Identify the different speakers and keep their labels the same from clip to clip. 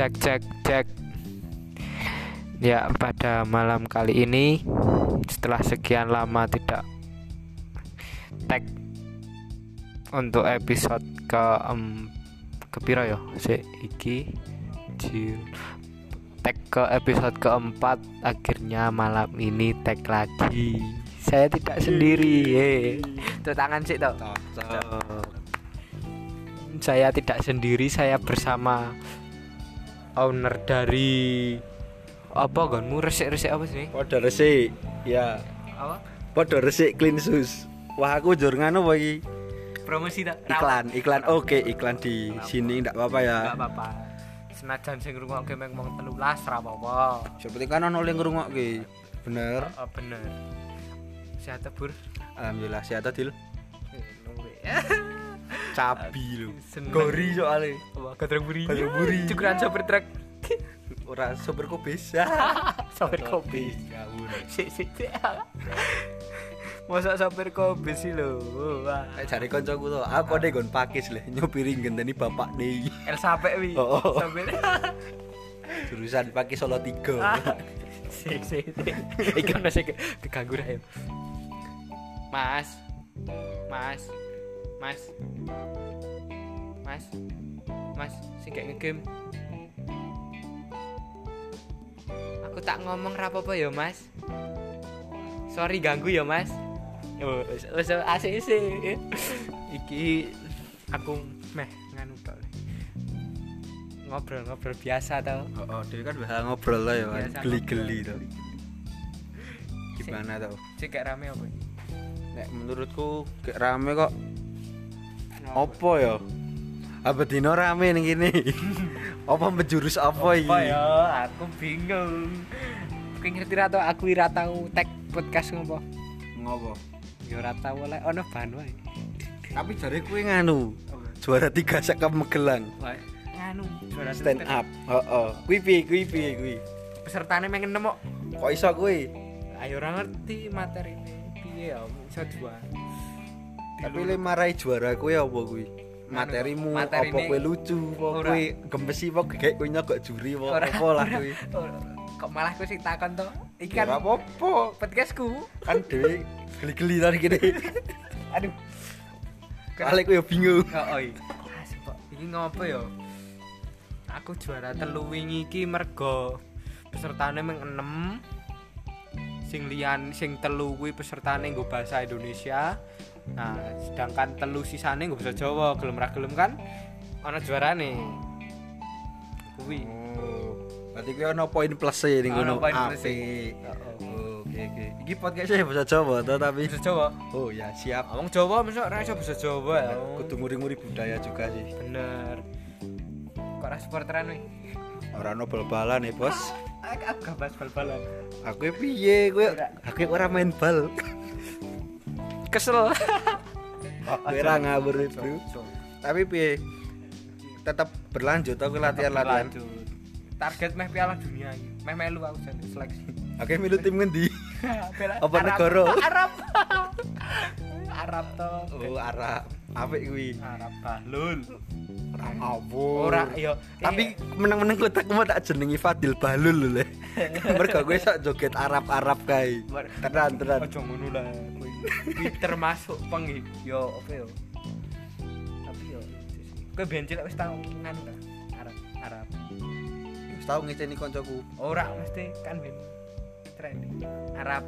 Speaker 1: cek cek cek. Ya pada malam kali ini setelah sekian lama tidak tag untuk episode ke um, kepiro ya? Si iki Jil. tag ke episode keempat akhirnya malam ini tag lagi. Saya tidak sendiri eh tuh tangan sih tuh saya tidak sendiri saya bersama owner dari apa gonmu resik-resik apa sih
Speaker 2: Podo resik. Ya.
Speaker 1: apa
Speaker 2: Podo resik clean. Wah aku jur apa iki?
Speaker 1: promosi tak
Speaker 2: Iklan, iklan oke, iklan di sini enggak apa-apa ya.
Speaker 1: nggak apa-apa senajan sing ngrungokke mek wong 13 ra apa-apa
Speaker 2: Seperti kan ono yang ngrungokke. Bener.
Speaker 1: oh, bener sehat bur
Speaker 2: Alhamdulillah sehat Adil. Cabi lu. Gori soalnya.
Speaker 1: Wah, gadreng buri.
Speaker 2: Gadreng buri.
Speaker 1: Cukuran sopir truk.
Speaker 2: Ora sopir kubis.
Speaker 1: sopir kopi. Sik sik sik. Masa sopir kopi sih lho. Wah.
Speaker 2: Kayak jare kancaku to, aku ade gon pakis le nyopiri ngenteni bapak nih.
Speaker 1: El sampai wi.
Speaker 2: Oh, oh.
Speaker 1: Sopir.
Speaker 2: Jurusan pakis Solo 3.
Speaker 1: Sik sik sik. Iki ono sik keganggu ra ya. Mas. Mas. Mas. Mas. Mas, sing gak ngegame. Aku tak ngomong ra apa-apa ya, Mas. Sorry ganggu ya, Mas. Oh, wis wis asik sih. Iki aku meh nganu tok. Ngobrol-ngobrol biasa tau.
Speaker 2: Oh, oh, dia kan biasa ngobrol lah ya kan. Geli-geli tuh. Gimana tuh?
Speaker 1: Cek kayak rame apa ini?
Speaker 2: Nek menurutku kayak rame kok. Apa ya? Apa dino rame ning kene? apa menjurus apa iki?
Speaker 1: Apa ya? Aku bingung. Kowe ngerti ra tau aku ora tau tag podcast ngopo?
Speaker 2: Ngopo?
Speaker 1: Ya ora oleh ono ban wae.
Speaker 2: Tapi jare kuwi nganu. Juara tiga sekap Magelang.
Speaker 1: Nganu juara
Speaker 2: Stand up. Heeh. Kuwi piye kuwi piye kuwi?
Speaker 1: Pesertane mengen nemu.
Speaker 2: Kok iso kuwi?
Speaker 1: Ayo ora ngerti materi ini piye ya iso dua.
Speaker 2: Tapi le marai juara kuwi apa kuwi? Materimu apa kuwi lucu apa
Speaker 1: Ora.
Speaker 2: kuwi gembesi apa kayak kuwi nyogok juri apa apa lah kuwi.
Speaker 1: Kok malah kowe sing takon to? Iki
Speaker 2: Ora
Speaker 1: kan
Speaker 2: apa-apa.
Speaker 1: podcastku.
Speaker 2: Kan dhewe geli-geli tadi gini.
Speaker 1: Aduh.
Speaker 2: Kali ku ya bingung.
Speaker 1: Oh. Asik kok. Iki ngopo ya? Aku juara telu wingi iki mergo pesertane meng 6. Sing liyan sing telu kuwi pesertane nggo bahasa Indonesia. Nah, sedangkan telu sisane nggo bahasa Jawa, gelem ra gelem kan ana juarane. Kuwi.
Speaker 2: Oh. Berarti kuwi ono poin plus e ning
Speaker 1: Ono
Speaker 2: ngono. Apik. Oke oke. Iki podcastnya bahasa Jawa to tapi.
Speaker 1: Bahasa Jawa.
Speaker 2: Oh ya siap.
Speaker 1: Ngomong Jawa mesti ora iso bahasa Jawa ya.
Speaker 2: Kudu nguri-nguri budaya juga sih.
Speaker 1: Bener. Kok ora supporteran wi?
Speaker 2: Ora ono bal-balan ya, Bos.
Speaker 1: Aku aku gak bahas bal-balan.
Speaker 2: Aku piye kowe? Aku ora main bal.
Speaker 1: Kesel.
Speaker 2: Kowe ora ngawur bro. Tapi piye? Tetap berlanjut aku latihan-latihan.
Speaker 1: Lanjut. Target meh Piala Dunia iki. Meh melu aku jadi seleksi.
Speaker 2: Oke, milu tim ngendi? Apa
Speaker 1: Arab.
Speaker 2: negara?
Speaker 1: Arab. Arab to.
Speaker 2: Oh, Arab. Apik kuwi.
Speaker 1: Arab Bahlul.
Speaker 2: Ora ngawur.
Speaker 1: Ora yo.
Speaker 2: Tapi meneng-meneng kotakku mau tak jenengi Fadil Balul lho le. Mergo kowe sok joget Arab-Arab kae. Tenan tenan.
Speaker 1: Ojo ngono lah termasuk peng yo apa yo. Tapi yo kowe ben cilik wis tau nganu ta? Arab Arab.
Speaker 2: Wis tau ngeceni koncoku.
Speaker 1: Ora mesti kan ben trending. Arab.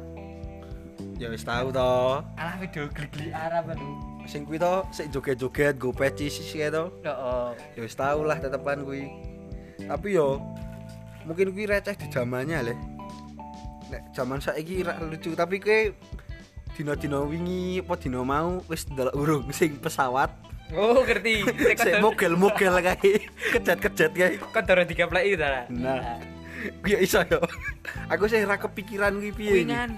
Speaker 2: Ya wis tau to.
Speaker 1: Alah video geli-geli Arab aduh.
Speaker 2: Sing kuwi to sik joget-joget go peci sih kae to.
Speaker 1: Heeh.
Speaker 2: Ya wis tau lah tetepan kuwi. Tapi yo mungkin kuwi receh di zamannya le. Nek zaman saiki ra lucu tapi kowe dino-dino wingi apa dino mau wis ndelok urung sing pesawat
Speaker 1: Oh, ngerti.
Speaker 2: sik mogel-mogel kae kejet-kejet kae.
Speaker 1: Dora digapleki ta.
Speaker 2: Nah. Kuwi ya iso yo. Aku sih ra kepikiran kuwi piye.
Speaker 1: Kuwi kan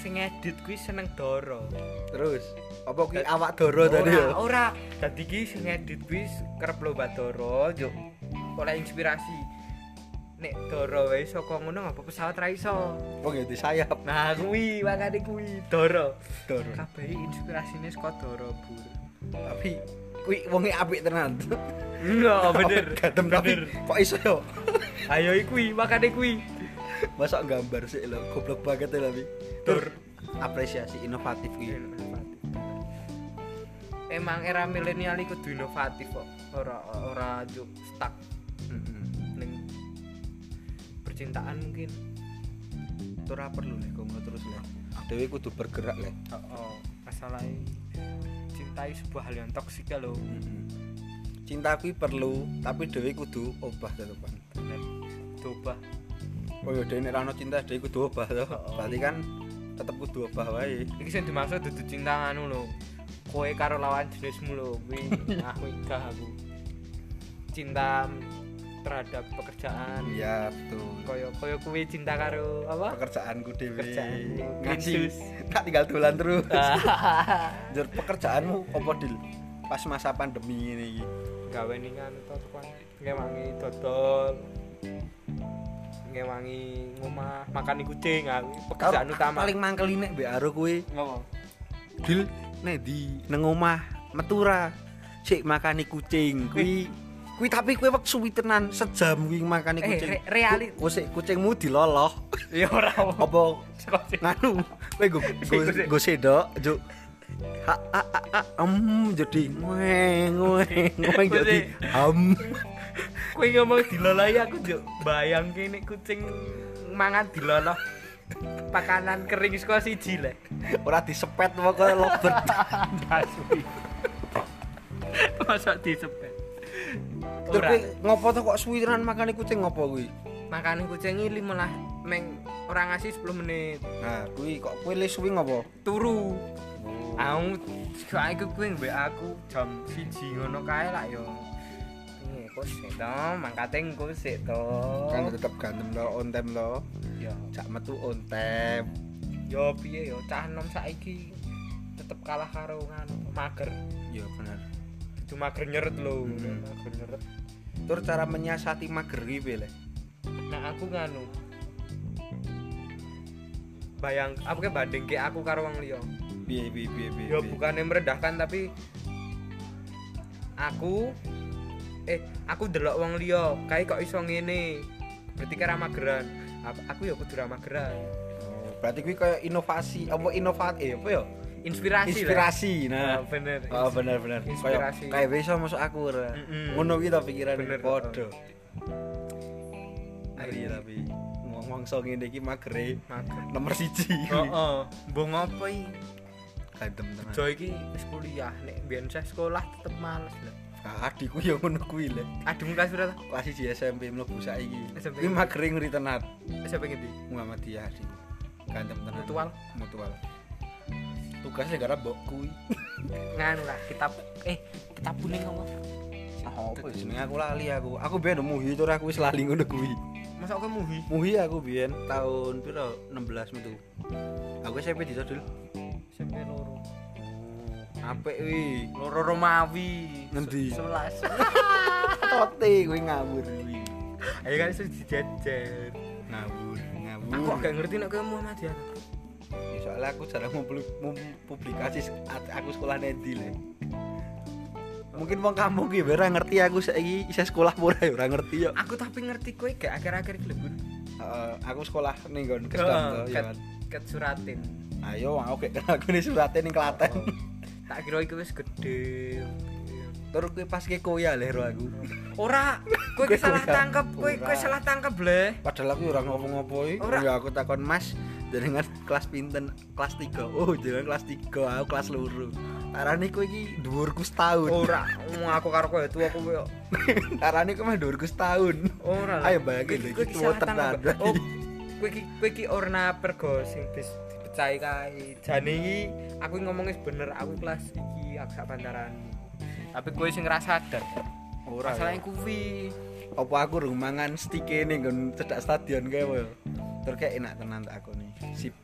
Speaker 1: sing edit kuwi seneng Doro.
Speaker 2: Terus apa kuwi awak doro tadi ya?
Speaker 1: Ora, ora. Dadi ki sing edit kuwi kerep lomba Doro, yo oleh inspirasi. Nek Doro wae saka ngono ngapa pesawat ra iso.
Speaker 2: Oh ngerti sayap.
Speaker 1: Nah, kuwi makane kuwi Doro.
Speaker 2: Doro.
Speaker 1: Kabeh inspirasine saka Doro, Bur.
Speaker 2: Tapi kuwi wonge apik tenan.
Speaker 1: Enggak, bener.
Speaker 2: Gatem tapi kok iso yo?
Speaker 1: Ayo ikui, makane kui.
Speaker 2: Masa gambar sih lo, goblok banget ya tapi.
Speaker 1: Tur.
Speaker 2: apresiasi inovatif gitu.
Speaker 1: Emang era milenial iku kudu inovatif kok. Ora ora stuck percintaan mungkin.
Speaker 2: Ora perlu lek ngono terus lek. Dewi kudu bergerak lek.
Speaker 1: Oh, oh. masalah cintai sebuah hal yang toksik lo.
Speaker 2: Cinta kuwi perlu, tapi Dewi kudu obah ke depan.
Speaker 1: Bener. Coba.
Speaker 2: Oh ya Dewi nek ra ono cinta Dewi kudu obah to.
Speaker 1: Oh.
Speaker 2: Berarti kan tetep kudu obah wae.
Speaker 1: Iki sing dimaksud dudu cinta anu lho. Kowe karo lawan jenismu lho, kuwi aku aku. Cinta terhadap pekerjaan.
Speaker 2: Iya, betul.
Speaker 1: Koyo koyo kuwi cinta karo apa?
Speaker 2: Pekerjaanku Dewi. Ngaji.
Speaker 1: Minsus.
Speaker 2: Tak tinggal dolan terus. Jur pekerjaanmu apa dil? Pas masa pandemi ini.
Speaker 1: Gawe to kan. Ngewangi dodol. Ngewangi ngomah makani kucing aku. Pekerjaan
Speaker 2: Karo
Speaker 1: utama.
Speaker 2: Paling mangkel nek mbek Aro kuwi.
Speaker 1: ngopo?
Speaker 2: Dil nek di nang omah metura sik makani kucing kuwi kuwi tapi kuwi wek suwi tenan sejam kuwi makani
Speaker 1: Eh,
Speaker 2: kucing.
Speaker 1: re- reali-
Speaker 2: Ku- sik kucingmu diloloh.
Speaker 1: Ya ora apa.
Speaker 2: Nganu kowe go go, sedok juk ha ha ha, em jadi ngeng ngeng ngeng jadi am
Speaker 1: Kowe ngomong diloloi aku yo bayang kene kucing mangan diloloh pakanan kering saka siji le.
Speaker 2: ora disepet pokoke lobet.
Speaker 1: Masa disepet.
Speaker 2: Kowe ngopo to kok suwi tenan makani kucing ngopo kuwi
Speaker 1: Makane kucing iki malah meng ora ngasih 10 menit.
Speaker 2: nah kuwi kok kowe le suwi ngopo
Speaker 1: Turu. Aku saiki kowe mbek aku jam 1 ngono kae lah yo. Ini kok sik to, mangkate engko sik to.
Speaker 2: kan tetep gantem to on time to
Speaker 1: Ya.
Speaker 2: jak metu on time
Speaker 1: Yo piye yo cah nom saiki tetep kalah karo nganu mager.
Speaker 2: ya bener
Speaker 1: Cuma mager nyeret lho,
Speaker 2: Hmm. tur cara menyiasati mager kuwi piye le
Speaker 1: Nah aku nganu bayang apa ke banding ke aku karo wong liya.
Speaker 2: piye piye piye piye
Speaker 1: Ya bukannya merendahkan tapi aku eh aku delok wong liya kae kok iso ngene. Berarti kira mageran. Aku, aku ya kudu ra mageran.
Speaker 2: Oh, berarti kuwi kayak inovasi apa inovat eh apa ya
Speaker 1: Inspirasi, lah.
Speaker 2: inspirasi
Speaker 1: Oh,
Speaker 2: nah
Speaker 1: bener.
Speaker 2: oh bener bener
Speaker 1: Inspirasi.
Speaker 2: kayak bisa masuk aku
Speaker 1: Mm-mm.
Speaker 2: ngono kuwi to pikiran
Speaker 1: Bener,
Speaker 2: padha Ari tapi ngomong so ngene iki magere
Speaker 1: Mager.
Speaker 2: nomor siji
Speaker 1: Heeh. Mbok ngopo iki?
Speaker 2: gantem tenan
Speaker 1: Jo iki wis kuliah, nek biyen saya sekolah tetep males lah.
Speaker 2: Ah, adikku ya ngono kuwi le
Speaker 1: Ademu kelas berapa?
Speaker 2: kelas di SMP mlebu saiki kuwi magere ngeri tenan
Speaker 1: SMP ngendi?
Speaker 2: Muhammadiyah adik gantem tenan
Speaker 1: Mutual.
Speaker 2: mutual tugasnya gara mbok kuwi
Speaker 1: Nganu lah, kitab eh kitab kuning apa?
Speaker 2: ah apa jenenge aku lali aku aku biyen muhi tur aku wis lali ngono kuwi
Speaker 1: Masa aku muhi?
Speaker 2: muhi aku biyen tahun piro 16 metu aku SMP di dul
Speaker 1: SMP loro.
Speaker 2: apik wi
Speaker 1: Loro Romawi.
Speaker 2: Ngendi?
Speaker 1: 11.
Speaker 2: tote kuwi ngawur kuwi
Speaker 1: Ayo kan iso dijajar.
Speaker 2: ngawur
Speaker 1: Aku
Speaker 2: ngawur
Speaker 1: gak ngerti nek kowe Muhammadiyah.
Speaker 2: Ya, soalnya aku jarang mau publikasi aku sekolah nendi le mungkin wong kampung ki ora ngerti aku saiki isih sekolah ora ya ora ngerti yo
Speaker 1: Aku tapi ngerti kowe gak akhir-akhir iki lho.
Speaker 2: Heeh, aku sekolah ning nggon kesdam to ya
Speaker 1: ket, suratin.
Speaker 2: ayo aku kayak kenal aku nih suratnya ning Klaten
Speaker 1: Tak kira iku wis gede.
Speaker 2: terus gue pas ke koya le ro aku
Speaker 1: Ora, kowe
Speaker 2: Kowe
Speaker 1: salah tangkep, kowe kowe salah tangkep bleh.
Speaker 2: padahal aku ora ngomong-ngomong iki
Speaker 1: Ora.
Speaker 2: ya aku takon Mas jenengan kelas pinten kelas 3 oh jenengan kelas 3 aku kelas loro tarane kowe iki dhuwurku setahun
Speaker 1: Ora, wong aku karo kowe tuwa kowe yo.
Speaker 2: tarane kowe mah dhuwurku setahun
Speaker 1: Ora.
Speaker 2: Ayo bayangin iki
Speaker 1: salah
Speaker 2: tenan.
Speaker 1: Oh, kowe ki kowe ki orna pergo sing dis dipecahi kae. Jane iki aku ngomongnya bener, aku kelas iki aku sak bantaran. Tapi kowe sing ngerasa sadar.
Speaker 2: ora
Speaker 1: Masalahnya kuwi.
Speaker 2: Apa aku rung mangan stike ning nggon cedak stadion kae wae terus kayak enak tenan tak aku nih. Sip.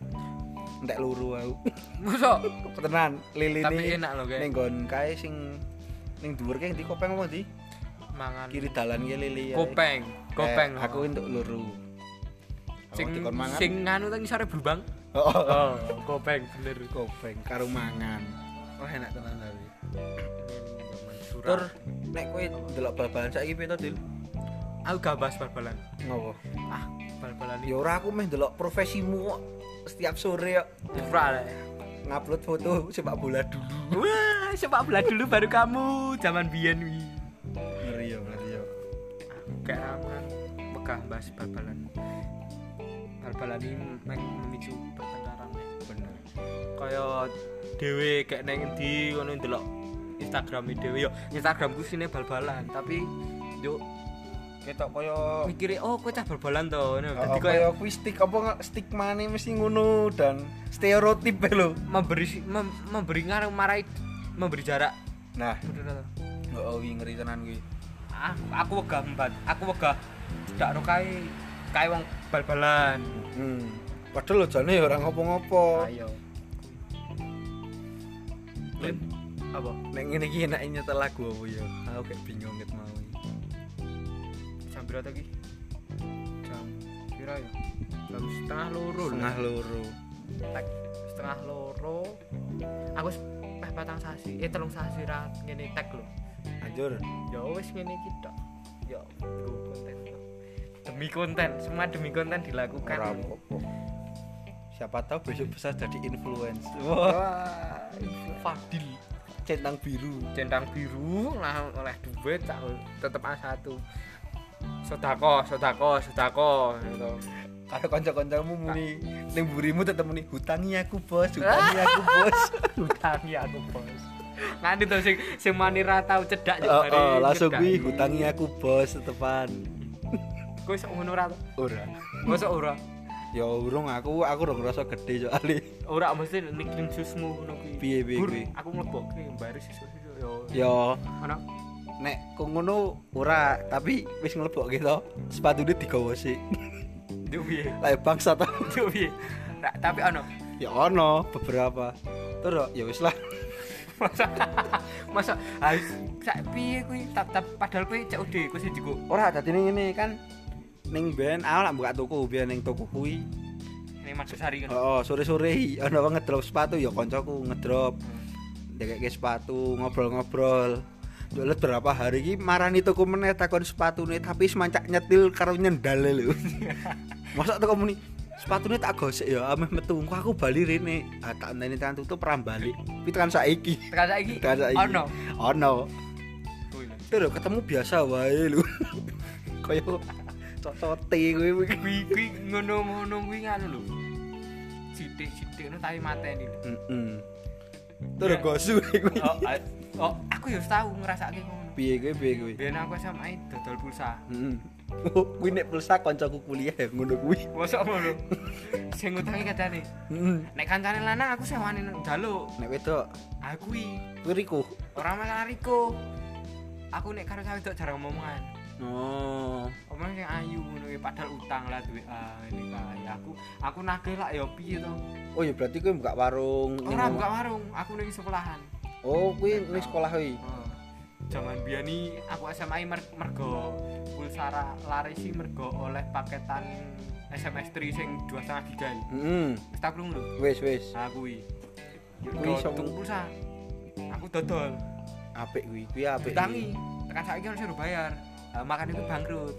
Speaker 2: Entek luru aku.
Speaker 1: Mosok.
Speaker 2: Tenan lili
Speaker 1: Tapi enak lho, kayak.
Speaker 2: ning nggon kae sing ning dhuwur kae ndi kopeng apa ndi?
Speaker 1: Mangan.
Speaker 2: Kiri dalan ki lili
Speaker 1: kopeng, kopeng.
Speaker 2: Eh, aku untuk luru.
Speaker 1: Sing sing nganu tadi sore blubang.
Speaker 2: oh, oh,
Speaker 1: Oh, kopeng bener.
Speaker 2: kopeng karo mangan. Wah enak tenan tapi
Speaker 1: Tur
Speaker 2: tur nek kowe ndelok bal-balan saiki piye to, Dil?
Speaker 1: Aku gak bahas bal-balan
Speaker 2: Ngopo?
Speaker 1: ah bal-balan
Speaker 2: Ya ora aku meh ndelok profesimu kok setiap sore kok
Speaker 1: Ora lah.
Speaker 2: ngupload foto sepak bola dulu.
Speaker 1: Wah, sepak bola dulu baru kamu zaman biyen wi.
Speaker 2: Ngeri ya, ngeri ya.
Speaker 1: Gak aman. Megah bahas bal-balan. Bal-balan ini memicu pertengkaran.
Speaker 2: Bener.
Speaker 1: Kaya dhewe kayak neng di ngono ndelok Instagram dhewe yo. Instagramku sini bal-balan, tapi yo
Speaker 2: Ketok koyo
Speaker 1: mikire oh kowe cah bal-balan to ngono.
Speaker 2: Dadi
Speaker 1: Dadi kaya
Speaker 2: koyo kuwi stik apa stigmane mesti ngono dan stereotip e lho.
Speaker 1: memberi mem- memberi ngaruh marai memberi jarak.
Speaker 2: Nah,
Speaker 1: to?
Speaker 2: oh ngeri tenan kuwi.
Speaker 1: aku aku wegah empat aku wegah tidak ro kae kae wong bal-balan
Speaker 2: Hmm. Padahal lo jane ya ora ngopo-ngopo.
Speaker 1: ayo Lip, apa
Speaker 2: Nek ngene iki enak nyetel lagu apa ya? Aku kayak bingung ket mau.
Speaker 1: Berapa lagi jam pira ya jam setengah loro.
Speaker 2: Setengah loro.
Speaker 1: Tek, setengah loro aku wis peh patang sasi eh telung sasi ra ngene tek lho
Speaker 2: Anjur.
Speaker 1: ya wis ngene iki tok ya konten demi konten semua demi konten dilakukan.
Speaker 2: Siapa tahu besok bisa jadi influencer.
Speaker 1: wah
Speaker 2: Fadil centang biru.
Speaker 1: centang biru lah oleh duit tak tetep A1 sodako sodako sodako gitu
Speaker 2: Kalau kanca-kancamu muni ning burimu tetep muni hutangi aku bos, hutangi aku bos.
Speaker 1: hutangi aku bos nganti tuh sing sing mani ra tau cedak yo
Speaker 2: Oh,
Speaker 1: mari
Speaker 2: oh, langsung kuwi hutangi aku bos tetepan.
Speaker 1: kowe sok ngono ra
Speaker 2: Ora.
Speaker 1: mosok ora
Speaker 2: Ya urung aku aku ora ngerasa gede soalnya.
Speaker 1: ora mesti ning susmu ngono kuwi
Speaker 2: Piye, piye, piye?
Speaker 1: aku mlebokke baru siswa yo
Speaker 2: Ya
Speaker 1: ana
Speaker 2: nek kok ngono ora, tapi wis nglebok gitu. Sepatune digawa sik.
Speaker 1: yo piye
Speaker 2: Lah bangsa ta.
Speaker 1: yo piye Ra, tapi ana
Speaker 2: Ya ono beberapa. Terus ya wis lah.
Speaker 1: masa masa harus sak piye kuwi tap tap padahal kuwi cek udah kuwi sing
Speaker 2: Ora dadi ngene kan ning ben awak lak buka toko biyen ning toko kuwi.
Speaker 1: ini masuk sari kan
Speaker 2: Oh, sore-sore ana wong ngedrop sepatu ya kancaku ngedrop. Dekeke sepatu, ngobrol-ngobrol. Dulu berapa hari iki marani toko meneh takon sepatune tapi semancak nyetil karo nyendale lho. Masa toko muni sepatune tak gosek ya ameh metu aku bali rene. Ah tak enteni tekan tutup ora balik. Tapi tekan saiki.
Speaker 1: tekan saiki
Speaker 2: Tekan saiki.
Speaker 1: ono
Speaker 2: Ono.
Speaker 1: Kuwi lho.
Speaker 2: Ketemu biasa wae lho. Kayak cocote kuwi.
Speaker 1: kuwi kuwi ngono-ngono kuwi nganu lho sithik-sithik nu tapi mateni lho
Speaker 2: Heeh. Terus gosu kuwi.
Speaker 1: Oh, aku ya wis tau ngrasake ngono
Speaker 2: Piye kuwi piye kuwi?
Speaker 1: biyen aku SMA dodol pulsa
Speaker 2: Heeh. Oh, kuwi nek pulsa kancaku kuliah ya ngono kuwi.
Speaker 1: mosok ngono sing ngutangi kadane
Speaker 2: Heeh.
Speaker 1: nek kancane lanang aku sewani jaluk
Speaker 2: Nek wedok
Speaker 1: aku kuwi
Speaker 2: kuwi Riko.
Speaker 1: ora masalah Riko aku nek karo cewek wedok jarang ngomongan
Speaker 2: Oh.
Speaker 1: omong sing ayu ngono padahal utang lah duwe ah ini kae aku aku nagih lah ya piye to
Speaker 2: Oh ya berarti kuwi buka warung.
Speaker 1: ora buka warung aku ning sekolahan
Speaker 2: Oh, kuwi ning sekolah kuwi.
Speaker 1: Zaman biyen ni aku SMA mer mergo pulsara lari sih mergo oleh paketan SMS 3 sing 2,5 giga.
Speaker 2: Heeh.
Speaker 1: Wis tak krungu lho.
Speaker 2: Wis wis.
Speaker 1: Nah kuwi.
Speaker 2: Kuwi
Speaker 1: tuku pulsa. Aku dodol.
Speaker 2: Apik kuwi. Kuwi apik.
Speaker 1: Tangi. Tekan saiki suruh bayar. Nah, makan itu bangkrut.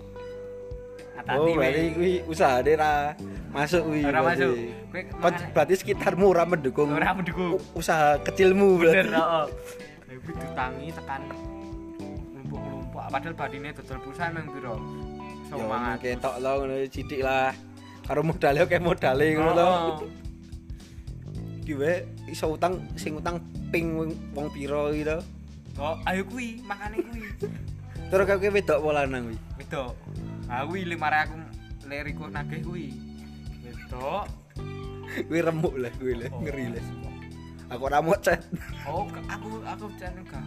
Speaker 2: Oh, berarti kuwi usahane ra masuk kuwi.
Speaker 1: Ora masuk. Kuwi
Speaker 2: berarti sekitarmu ora mendukung.
Speaker 1: ora mendukung.
Speaker 2: usaha kecilmu
Speaker 1: Bener,
Speaker 2: berarti.
Speaker 1: heeh. Nah, kuwi ditangi tekan lumpuk-lumpuk. Padahal badine dodol pulsa emang piro?
Speaker 2: Ya
Speaker 1: Semangat.
Speaker 2: mungkin tok lo ngono sithik lah. Karo modale kayak modale ngono to. Ki wae iso utang sing utang ping wong- pira gitu.
Speaker 1: Oh, ayo kuwi, makane kuwi.
Speaker 2: Terus kowe wedok apa lanang kuwi?
Speaker 1: Wedok. Ah kuwi lemare aku leriku nagih kuwi. Wedok.
Speaker 2: Kuwi remuk lah kuwi lah,
Speaker 1: Oh.
Speaker 2: ngeri lah. Aku ora mau chat.
Speaker 1: Oh, aku aku channel gak.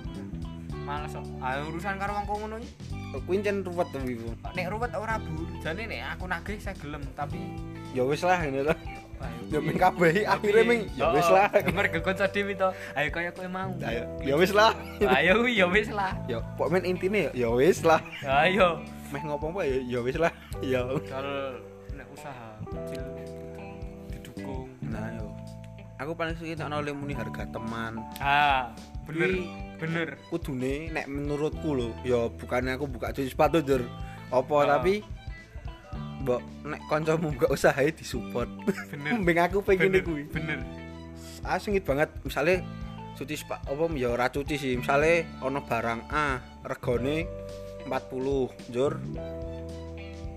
Speaker 1: Males. Ah urusan karo wong ngono iki.
Speaker 2: Kuwi jan ruwet to kuwi.
Speaker 1: Nek ruwet ora bu. Jane nek aku nagih saya gelem tapi
Speaker 2: Ya wis lah ngene to. Ya ming kabeh akhire ming ya wis lah.
Speaker 1: Mergo kanca dhewe to. Ayo kaya kowe mau.
Speaker 2: Ayo, ya wis lah.
Speaker 1: Ayo ya wis lah.
Speaker 2: Ya pokok men intine ya ya wis lah.
Speaker 1: Ayo.
Speaker 2: Meh ngopo apa ya ya wis lah. Ya.
Speaker 1: Kalau nek usaha kecil didukung.
Speaker 2: Nah yo. Aku paling suka tak oleh muni harga teman.
Speaker 1: Ah, bener.
Speaker 2: Kuwi
Speaker 1: bener
Speaker 2: kudune nek menurutku lho ya bukannya aku buka cuci sepatu dur apa
Speaker 1: Oh.
Speaker 2: tapi mbok nek kancamu buka usaha disupport
Speaker 1: bener
Speaker 2: mbeng aku pengen
Speaker 1: bener
Speaker 2: kuwi
Speaker 1: bener
Speaker 2: ah sengit banget misalnya cuci sepatu apa ya ora cuci sih misalnya ono barang A regane 40 jur.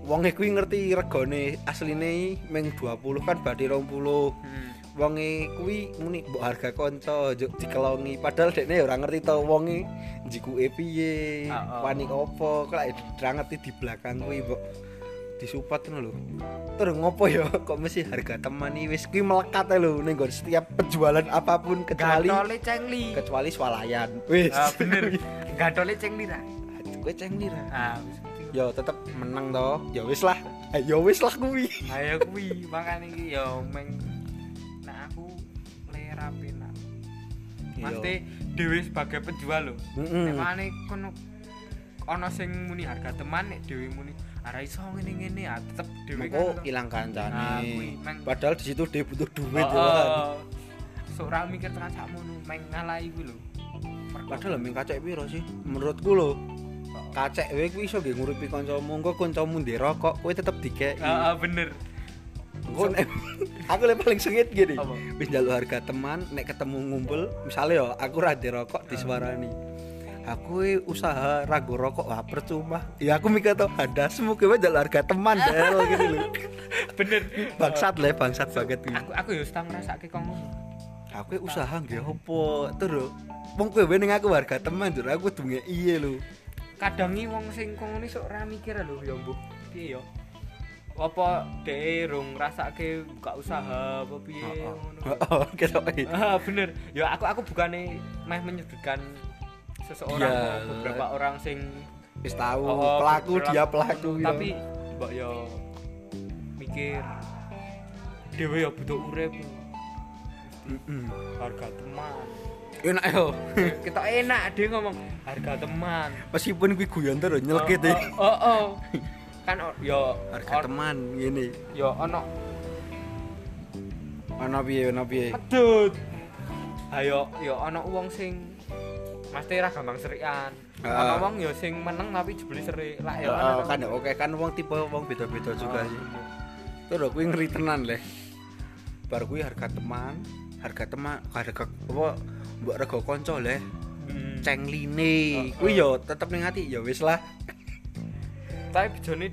Speaker 2: Wonge kuwi ngerti regane asline meng 20 kan badhe 20
Speaker 1: hmm.
Speaker 2: wonge kuwi muni mbok harga kanca juk dikelongi. Padahal dekne ya ora ngerti to wonge jikuke piye
Speaker 1: Ah, ah.
Speaker 2: wani opo kok ora ngerti di belakang kuwi mbok disupport ngono lho. Terus ngopo ya kok mesti harga teman iki wis kuwi melekat lho ning setiap penjualan apa pun kecuali
Speaker 1: gatole cengli.
Speaker 2: kecuali swalayan. Wis.
Speaker 1: Ah bener. Gatole cengli ra
Speaker 2: Aduh, kowe cengli ra
Speaker 1: ah
Speaker 2: ya tetep menang to ya wis lah. Eh, ya wis lah kuwi.
Speaker 1: Ayo kuwi. Makane iki ya meng nah aku lera penak
Speaker 2: Iya.
Speaker 1: Mesti dhewe sebagai penjual lho.
Speaker 2: Heeh.
Speaker 1: nek makane kono ana sing muni harga teman nek dhewe muni ora iso ngene-ngene. Ah tetep dhewe kan
Speaker 2: ilang
Speaker 1: Ah,
Speaker 2: kancane
Speaker 1: kuwi, Mang.
Speaker 2: padahal di situ dia butuh duit
Speaker 1: Oh,
Speaker 2: ya kan.
Speaker 1: oh. sok ora mikir tekan sakmono meng ngalahi kuwi lho.
Speaker 2: Padahal ming kacek piro sih? Menurutku lho, kacek wae kuwi iso nggih nguripi kancamu. Engko kancamu ndek rokok, kowe tetep dikeki.
Speaker 1: Ah, ah, bener
Speaker 2: nek aku le paling sengit gini. Wis njaluk harga teman, nek ketemu ngumpul, misalnya yo aku ra rokok disuarani. Aku usaha ragu rokok wah percuma. Ya aku mikir to handasmu kowe njaluk harga teman del gitu lho.
Speaker 1: bener
Speaker 2: Bangsat le, bangsat banget kuwi.
Speaker 1: aku aku ya setang ngrasake kok ngono
Speaker 2: Aku usaha nggih opo? Terus wong kowe ning aku harga teman jur aku dunge iye lho.
Speaker 1: Kadang iki wong sing ngene sok ora mikir lho ya mbuh. Piye ya? Apa dhek rung ngrasake buka usaha apa piye ngono?
Speaker 2: Ketok
Speaker 1: ah bener. Ya aku aku bukane meh menyudutkan seseorang
Speaker 2: Iya.
Speaker 1: beberapa orang sing
Speaker 2: wis tahu
Speaker 1: oh,
Speaker 2: pelaku dia pelaku ya.
Speaker 1: tapi mbak yo mikir dhewe ya butuh urip. Harga teman
Speaker 2: enak yo.
Speaker 1: Kita enak dia ngomong harga teman.
Speaker 2: Meskipun kuwi guyon terus nyelkit
Speaker 1: oh,
Speaker 2: ya.
Speaker 1: oh, oh, oh. kan yo
Speaker 2: harga
Speaker 1: on-
Speaker 2: teman ngene.
Speaker 1: Yo ono.
Speaker 2: Ana piye ana piye?
Speaker 1: Medut. Ayo yo ono wong sing mesti ra gampang serikan.
Speaker 2: Heeh.
Speaker 1: ono wong yo sing meneng tapi jebule serik. Lah yo ono
Speaker 2: kan oke kan wong tipe wong beda-beda juga
Speaker 1: Oh,
Speaker 2: sih.
Speaker 1: Bener.
Speaker 2: terus kuwi ngeri tenan leh. Bar kuwi harga teman harga teman harga apa mbok rego kanca leh
Speaker 1: Hmm.
Speaker 2: cengline
Speaker 1: Oh,
Speaker 2: kuwi
Speaker 1: oh.
Speaker 2: yo tetep ning ati ya wis lah.
Speaker 1: Tapi bejone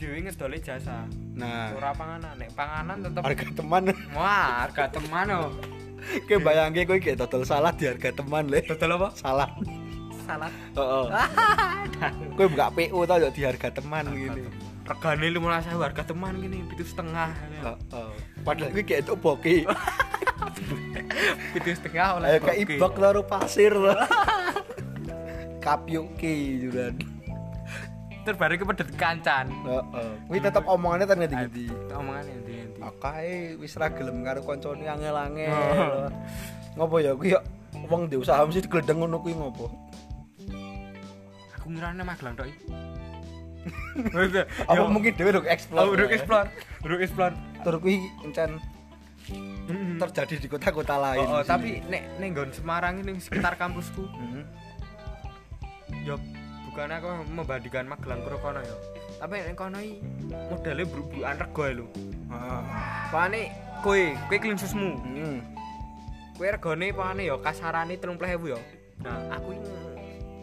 Speaker 1: dhewe ngedole jasa.
Speaker 2: Nah.
Speaker 1: Ora panganan nek panganan tetep
Speaker 2: harga teman.
Speaker 1: Wah harga teman oh.
Speaker 2: Kowe bayangke kowe kayak total salah di harga teman leh
Speaker 1: dodol apa?
Speaker 2: Salah
Speaker 1: salah
Speaker 2: heeh. Kowe buka PO tau yo di harga teman gini
Speaker 1: regane 15.000 harga teman gini pitu setengah.
Speaker 2: Heeh. Padahal kuwi kayak itu boki.
Speaker 1: pitu setengah oleh
Speaker 2: Ayo kayak ibak laro pasir. Kapyuk ki juran.
Speaker 1: terus baru kepedet kancan
Speaker 2: Heeh. Kuwi tetep omongannya ten ngendi-ngendi.
Speaker 1: omongan endi endi
Speaker 2: Akae wis ra gelem karo kancane angel-angel.
Speaker 1: Oh.
Speaker 2: Ngopo ya kuwi yo wong di usaha mesti digledeng ngono kuwi ngopo?
Speaker 1: aku ngirane Magelang tok iki
Speaker 2: Apa mungkin dhewe udah explore.
Speaker 1: oh, udah explore udah explore
Speaker 2: Tur kuwi encen terjadi di kota-kota lain.
Speaker 1: oh, oh, tapi nek nek nggon Semarang ini sekitar kampusku
Speaker 2: Mhm.
Speaker 1: ya bukan aku membandingkan Magelang karo kono ya tapi nek kono iki modele bruk-brukan rego ae lho
Speaker 2: Heeh.
Speaker 1: Pane kowe, kowe klinsusmu.
Speaker 2: Hmm.
Speaker 1: Kowe regane pane ya kasarane 30.000 ya. Nah, aku iki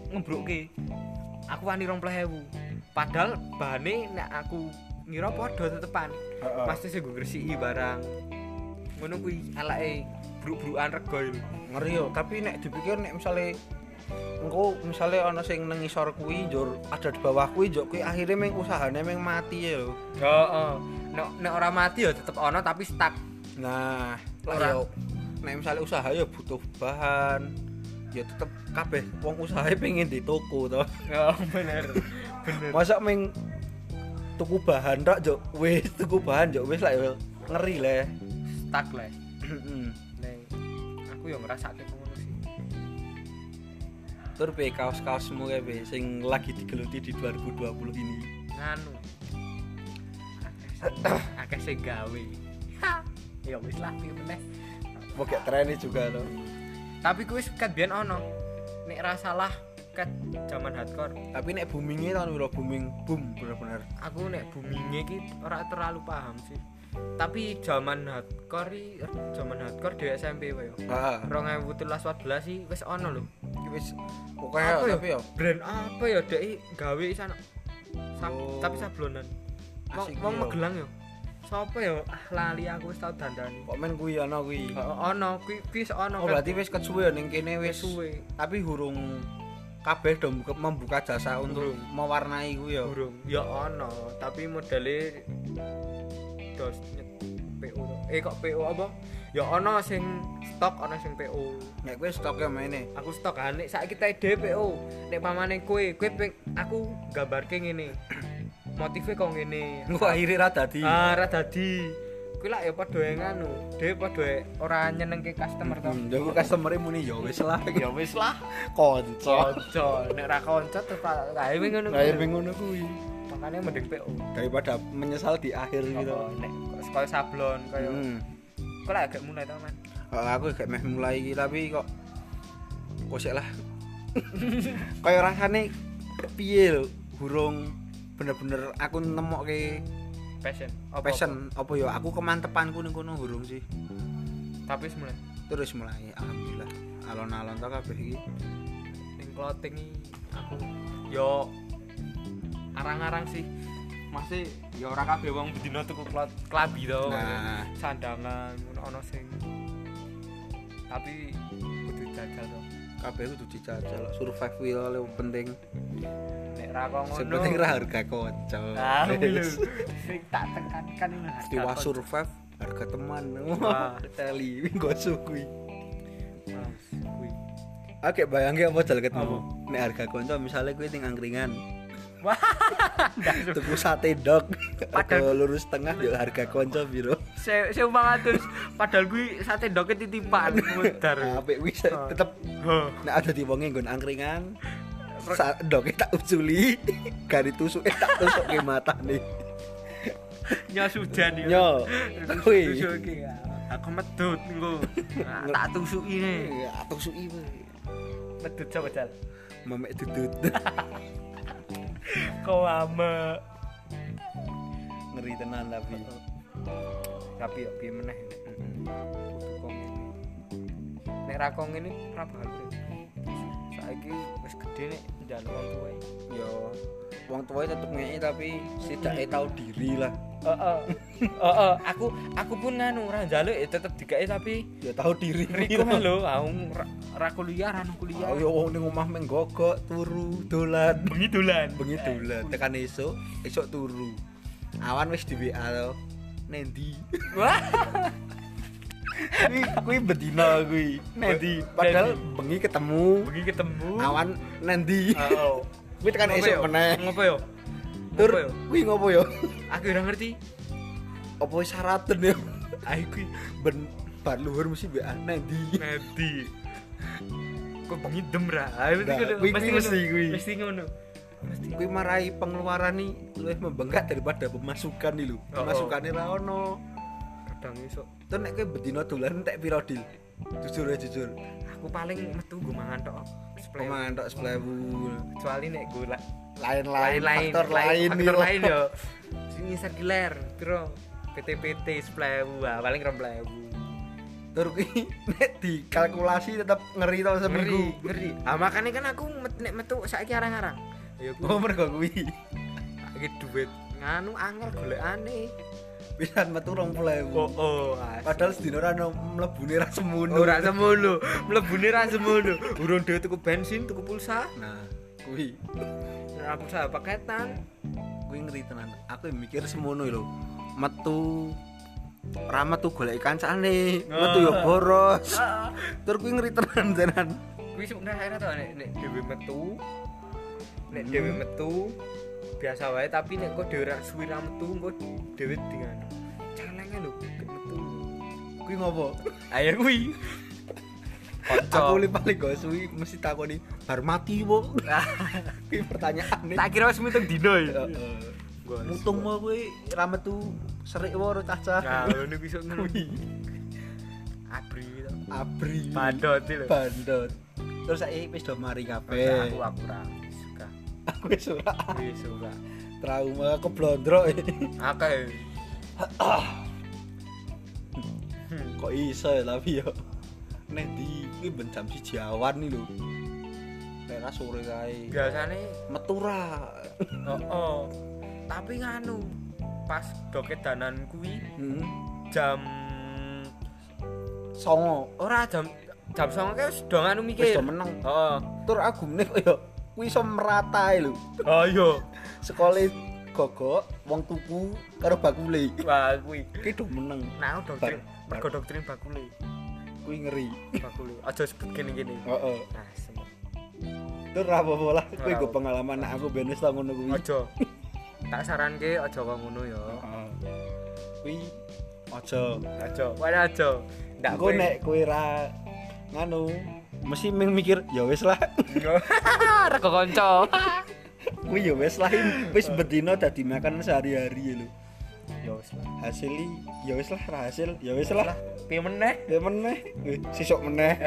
Speaker 1: ngebrukke. Aku wani 20.000. Padahal bahane nek aku ngira padha tetepan.
Speaker 2: Heeh.
Speaker 1: Pasti sing gue gresiki barang. Ngono kuwi alake bruk-brukan rego
Speaker 2: ngeri yo tapi nek dipikir nek misale engko misale ana sing nang ngisor kuwi njur ada di bawah kuwi njur kuwi akhirnya meng usahane meng mati ya lho
Speaker 1: Heeh. Nek nek ora mati ya tetep ana tapi stuck.
Speaker 2: nah lah yo nek misale usaha ya butuh bahan ya tetep kabeh wong usahae pengen di toko to
Speaker 1: Oh, bener. Bener.
Speaker 2: masa meng tuku bahan rak njur wis tuku bahan njur wis lah yo ngeri le
Speaker 1: Stuck lah. Aku ya ngrasake ngono sih.
Speaker 2: tur pe kaos-kaosmu kae pe sing lagi digeluti di 2020 ini
Speaker 1: nganu akeh sing gawe ya wis lah piye meneh
Speaker 2: Pokok trennya juga loh.
Speaker 1: tapi kuwi wis kan biyen ono nek ra salah ket zaman hardcore
Speaker 2: Tapi nek boomingnya tahun piro booming boom bener-bener.
Speaker 1: aku nek boomingnya iki ora terlalu paham sih tapi zaman hardcore zaman hardcore di SMP wae
Speaker 2: Heeh.
Speaker 1: 2013 14 sih wis ono lho.
Speaker 2: Iki wis oke tapi ya
Speaker 1: brand apa ya dek? Gawe sana. Sa-
Speaker 2: Oh.
Speaker 1: tapi sablonan. Wong
Speaker 2: Asik
Speaker 1: wong
Speaker 2: yo.
Speaker 1: Sapa ya ah lali aku wis tau dandani.
Speaker 2: Kok men kuwi ana kuwi.
Speaker 1: Heeh, ono. Kuwi kuwi ono
Speaker 2: Oh
Speaker 1: kan.
Speaker 2: berarti wis kesuwe ning kene
Speaker 1: wis. Suwe
Speaker 2: tapi hurung kabeh do membuka- jasa untuk
Speaker 1: Hurung.
Speaker 2: mewarnai kuwi ya.
Speaker 1: burung ya ono. Tapi modele nyet PO eh kok PO apa ya ono sing stok ono sing PO
Speaker 2: Nek kowe stoknya maine.
Speaker 1: aku stok kan nek saiki ide PO nek pamane kowe kowe aku gambarke ngene motifnya kok ngene
Speaker 2: Engko akhire ra dadi.
Speaker 1: ah ra dadi kuwi lak ya padha nganu dhewe padha ora nyenengke customer to
Speaker 2: Hmm, Yo customer muni yo wis lah.
Speaker 1: ya wis lah
Speaker 2: Kanca.
Speaker 1: kanca nek ra kanca terus kae ngono
Speaker 2: Kayak ngono kuwi.
Speaker 1: Makane mending PO
Speaker 2: Daripada menyesal di akhir gitu.
Speaker 1: Apa, nek kaya sablon kaya
Speaker 2: Hmm.
Speaker 1: kok agak mulai tau man
Speaker 2: Oh, aku gak meh mulai iki tapi kok sik lah. Kayak rasane piye lho, burung bener-bener aku nemokke
Speaker 1: passion apa
Speaker 2: passion apa ya aku kemantepanku ning kono burung sih.
Speaker 1: tapi mulai
Speaker 2: Terus mulai alhamdulillah. Alon-alon ta kabeh iki.
Speaker 1: ning clothing aku yo arang-arang sih. Masih ya ora kabeh wong bedino tuku klabi to
Speaker 2: Nah.
Speaker 1: sandangan ana sing. Tapi kudu jajal to
Speaker 2: kabeh kudu dijajal survive wheel yang penting.
Speaker 1: Nek ra kok ngono.
Speaker 2: penting ra harga kanca
Speaker 1: ah lho. Sing tak tekankan ini harga kon-
Speaker 2: survive harga teman.
Speaker 1: Wah.
Speaker 2: teli gosu kuwi. Oke, bayangke apa jal ketemu. Nek harga kanca misalnya kuwi ning angkringan,
Speaker 1: wah
Speaker 2: tuku sate dok,
Speaker 1: Padahal-
Speaker 2: ada lurus tengah yo harga kanca piro.
Speaker 1: saya saya atus padahal gue sate doke titipan mutar
Speaker 2: Apik kuwi
Speaker 1: Ah.
Speaker 2: tetep
Speaker 1: Heh.
Speaker 2: nek ada di wonge nggon angkringan, doke tak usuli, gari tusuke tak matane.
Speaker 1: nyos hujan ya
Speaker 2: Nyo. Kuwi.
Speaker 1: tusuk iki ya. aku medut engko Nah, tak tusuki ne
Speaker 2: Ya, tusuki kuwi.
Speaker 1: medut coba jal
Speaker 2: Memek dudut.
Speaker 1: kau ama
Speaker 2: Ngeri tenan tapi.
Speaker 1: tapi ya piye meneh? Kudu kok ngene nek ra kok ngene ra bakal. Saiki wis gede nek njaluk wong tuwa
Speaker 2: Yo wong tuwa tetep ngeki tapi setidaknya tahu diri lah.
Speaker 1: heeh heeh aku aku pun nganu ra njaluk ya tetep digawe tapi
Speaker 2: Ya tahu diri.
Speaker 1: Riko lho, aku ra, kuliah, ra kuliah.
Speaker 2: Oh, yo wong ning omah menggogok, turu, dolan.
Speaker 1: bengi dolan.
Speaker 2: bengi dolan tekan esuk esuk turu awan wis di WA to nendi kuwi kuwi bedina kuwi nendi padahal bengi ketemu
Speaker 1: bengi ketemu.
Speaker 2: awan nendi
Speaker 1: Oh.
Speaker 2: Kuwi tekan esuk meneh
Speaker 1: Ngopo yo?
Speaker 2: tur kuwi ngopo yo
Speaker 1: Aku ora ngerti.
Speaker 2: apa wis syaraten yo
Speaker 1: Ayo kuwi
Speaker 2: ben bar luhur mesti WA nendi
Speaker 1: nedi. Kok bengi dem ra? Ayo mesti Mesti
Speaker 2: kuwi mesti
Speaker 1: ngono.
Speaker 2: Kuwi marai pengeluaran nih luwih membengkak daripada pemasukan nih lho
Speaker 1: Oh, oh.
Speaker 2: pemasukannya ra ono
Speaker 1: Kadang esuk
Speaker 2: Tuh nek kowe bedina dolan entek piro dil jujur ya jujur
Speaker 1: aku paling metu gue mangan tok.
Speaker 2: Pemangan tok 10.000
Speaker 1: Kecuali nek gue la-
Speaker 2: lain-lain faktor lain
Speaker 1: faktor lain yo. Sing ngisar giler, piro? PT-PT 10.000, ah, paling 20.000.
Speaker 2: Tur kuwi nek dikalkulasi tetap ngeri
Speaker 1: ngeri
Speaker 2: seminggu.
Speaker 1: ngeri ah makanya kan aku met, nek metu saiki arang-arang. Ya
Speaker 2: Oh
Speaker 1: aku
Speaker 2: mergo kuwi.
Speaker 1: Iki duit nganu angel golekane
Speaker 2: pisan metu 20.000.
Speaker 1: oh oh.
Speaker 2: Padahal sedina ora ono mlebune ra semono.
Speaker 1: ora semono mlebune ra semono urung dhewe tuku bensin tuku pulsa
Speaker 2: Nah, kuwi
Speaker 1: ora pulsa paketan
Speaker 2: kuwi ngeri tenan. Aku mikir semono lho. Metu ora metu golek kancane, metu yo boros. Tur kuwi ngeri tenan tenan.
Speaker 1: kuwi sebenarnya to nek nek dhewe metu nek dhewe metu biasa wae tapi nek kok dhewe ra suwi ra metu engko dhewe dengan celenge lho metu
Speaker 2: Kuwi ngopo?
Speaker 1: ayo kuwi
Speaker 2: Aku li paling gak suwi mesti takoni bar mati wo. Kuwi pertanyaane.
Speaker 1: tak kira wis mitung dino ya.
Speaker 2: Mutung mau kuwi ra metu serik wae cacah.
Speaker 1: Nah, ngono kuwi sok ngono. Abri to.
Speaker 2: abri.
Speaker 1: Bandot lho.
Speaker 2: Bandot. terus saya wis do mari kabeh
Speaker 1: aku ora
Speaker 2: aku wis ora.
Speaker 1: Wis suka
Speaker 2: trauma keblondrok
Speaker 1: akeh.
Speaker 2: Kok iso ya tapi yo. Nek di kuwi ben jam 1 awan nih lho. Nek sore kae.
Speaker 1: Biasane
Speaker 2: metu ra.
Speaker 1: Oh, oh. tapi nganu pas dokedanan kuwi
Speaker 2: hmm.
Speaker 1: jam
Speaker 2: songo.
Speaker 1: Ora jam jam 09.00 kae wis do nganu
Speaker 2: wis
Speaker 1: mikir
Speaker 2: do meneng.
Speaker 1: Heeh.
Speaker 2: Tur aku meneh kok yo kuwi iso merata lho.
Speaker 1: Oh iya.
Speaker 2: Sekole gogok wong tuku karo bakule.
Speaker 1: Wah kuwi.
Speaker 2: Ki do meneng.
Speaker 1: Nah doktrin. Mergo doktrin bakule.
Speaker 2: Kuwi ngeri.
Speaker 1: Bakule. Aja sebut kene-kene.
Speaker 2: Heeh.
Speaker 1: Nah semua
Speaker 2: tur ra apa-apa lah. Kuwi go
Speaker 1: apa.
Speaker 2: pengalaman nek aku benes tau ngono kuwi.
Speaker 1: Aja. Tak saranke aja kok ngono ya.
Speaker 2: Heeh. kuwi aja.
Speaker 1: Aja. Wae aja. Ndak
Speaker 2: engko nek kowe ra nganu mesti mikir ya wis lah.
Speaker 1: Rego kanca.
Speaker 2: Kuwi ya wis lah wis bedino dadi makan sehari-hari lho.
Speaker 1: Ya wis lah
Speaker 2: hasili ya wis lah hasil ya wis lah.
Speaker 1: Piye meneh?
Speaker 2: Ya meneh. Eh, sisuk meneh.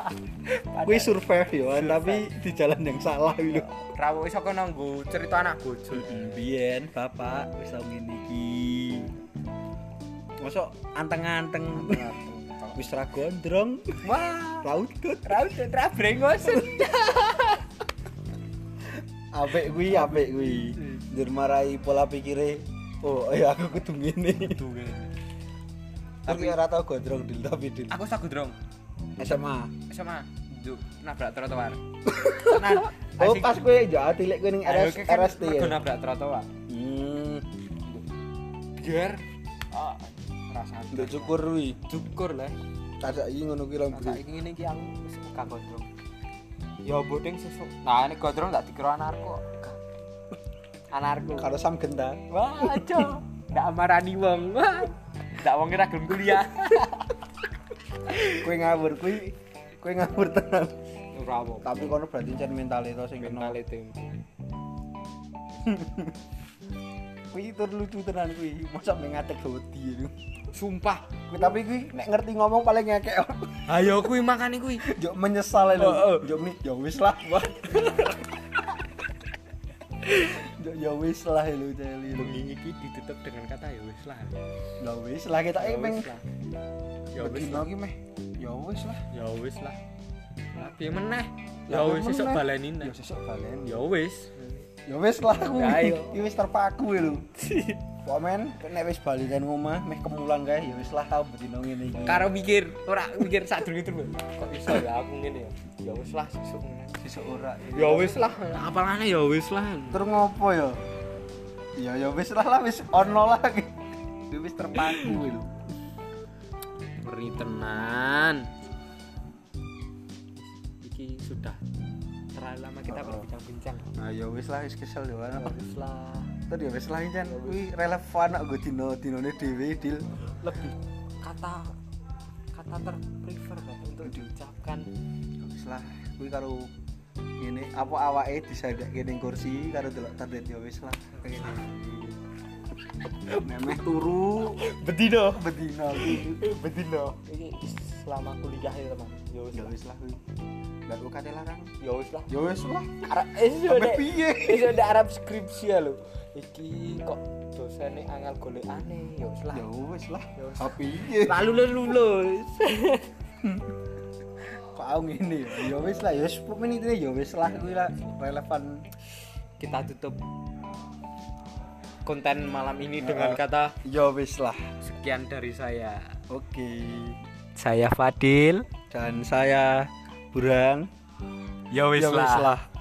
Speaker 2: Kuwi survive yo tapi di jalan yang salah lho
Speaker 1: rawo iso kena nggo cerita anak bojo.
Speaker 2: Biyen bapak wis tau ngene iki. Mosok anteng-anteng wis ra gondrong
Speaker 1: wah.
Speaker 2: Rautut
Speaker 1: raut ra brengos.
Speaker 2: Apik kuwi apik kuwi. Ndur marai pola pikire oh ya aku kudu ngene. Tapi ora tau gondrong dil tapi dil
Speaker 1: aku sagu drong
Speaker 2: SMA
Speaker 1: sama Duh, nabrak trotoar. Tenan
Speaker 2: oh pas kowe ya tilik kowe ning
Speaker 1: Ayo,
Speaker 2: RS
Speaker 1: kan
Speaker 2: RST ya.
Speaker 1: nabrak trotoar.
Speaker 2: Hmm.
Speaker 1: Biar ah rasa
Speaker 2: nduk cukur kuwi
Speaker 1: cukur lah
Speaker 2: tak iki ngono ki
Speaker 1: Masa
Speaker 2: rombro
Speaker 1: iki ngene iki aku wis gak gondrong. Ya bodeng sesuk. Nah, ini gondrong tak dikira anarko. Anarko.
Speaker 2: karo sam genta
Speaker 1: Wah, aja. Ndak amarani wong. Ndak wong ora gelem kuliah.
Speaker 2: kowe ngawur kuwi kowe ngawur tenan
Speaker 1: Ora apa.
Speaker 2: tapi kono berarti cen mental itu sing kena
Speaker 1: Mental tempo.
Speaker 2: Kuwi tur lucu tenan kuwi mosok mengatek wedi lho
Speaker 1: Sumpah.
Speaker 2: kuwi tapi kuwi nek ngerti ngomong paling ngekek
Speaker 1: Ayo kuwi makane kuwi.
Speaker 2: Jok menyesal lho.
Speaker 1: Heeh.
Speaker 2: Jok mi ya wis lah. Jok ya wis lah lho celi.
Speaker 1: Bengi iki ditutup dengan kata ya wis lah.
Speaker 2: Ya wis lah kita
Speaker 1: Ya wis lah. Ya wis lah.
Speaker 2: iki meh. Ya wis lah.
Speaker 1: Ya wis lah. Lah piye meneh? Ya wis sesuk baleni.
Speaker 2: Ya sesuk balen.
Speaker 1: Ya wis.
Speaker 2: Ya wis lah kuwi.
Speaker 1: Ayo.
Speaker 2: Iki wis terpaku lho. Kok men nek wis balikan ngomah meh kemulan kae ya wis lah tau bedino ngene iki.
Speaker 1: karo mikir ora mikir sak durung itu kok iso ya aku ngene ya ya wis lah sesuk ngene
Speaker 2: sesuk ora.
Speaker 1: ya wis lah apalane ya wis lah
Speaker 2: Terus ngopo ya? Ya ya wis lah lah wis ono lah. Wis terpaku lho.
Speaker 1: ngeri tenan iki sudah terlalu lama kita
Speaker 2: Oh.
Speaker 1: berbincang-bincang.
Speaker 2: Nah ya wis lah wis kesel yo
Speaker 1: ya wis lah.
Speaker 2: Tadi ya wis lah jan kuwi relevan kok nggo dino dinone dhewe dil.
Speaker 1: lebih kata kata terprefer lah untuk diucapkan.
Speaker 2: Ya wis lah. Kuwi karo ngene apa awake disadake ning kursi karo delok target ya wis lah. Memeh turu.
Speaker 1: Bedino.
Speaker 2: Bedino.
Speaker 1: Bedino. Iki selama kuliah ya teman. Ya wis
Speaker 2: Ya
Speaker 1: lah.
Speaker 2: wis lah kuwi. Lah kok kate larang.
Speaker 1: ya wis lah
Speaker 2: Ya wis lah.
Speaker 1: Arab eh
Speaker 2: Sampai piye?
Speaker 1: Wis ada Arab skripsi ya lho. Iki kok dosene angel golekane ya wis lah.
Speaker 2: Ya wis lah.
Speaker 1: Ya wis.
Speaker 2: Tapi piye?
Speaker 1: Lalu lulus.
Speaker 2: Kok aku ngene ya. Ya wis lah ya 10 menit ini ya wis lah kuwi lah relevan.
Speaker 1: Kita tutup konten malam ini dengan
Speaker 2: Ya.
Speaker 1: kata
Speaker 2: Ya wis lah.
Speaker 1: sekian dari saya.
Speaker 2: Oke.
Speaker 1: Saya Fadil.
Speaker 2: Dan saya Burang.
Speaker 1: Ya
Speaker 2: Ya wis lah.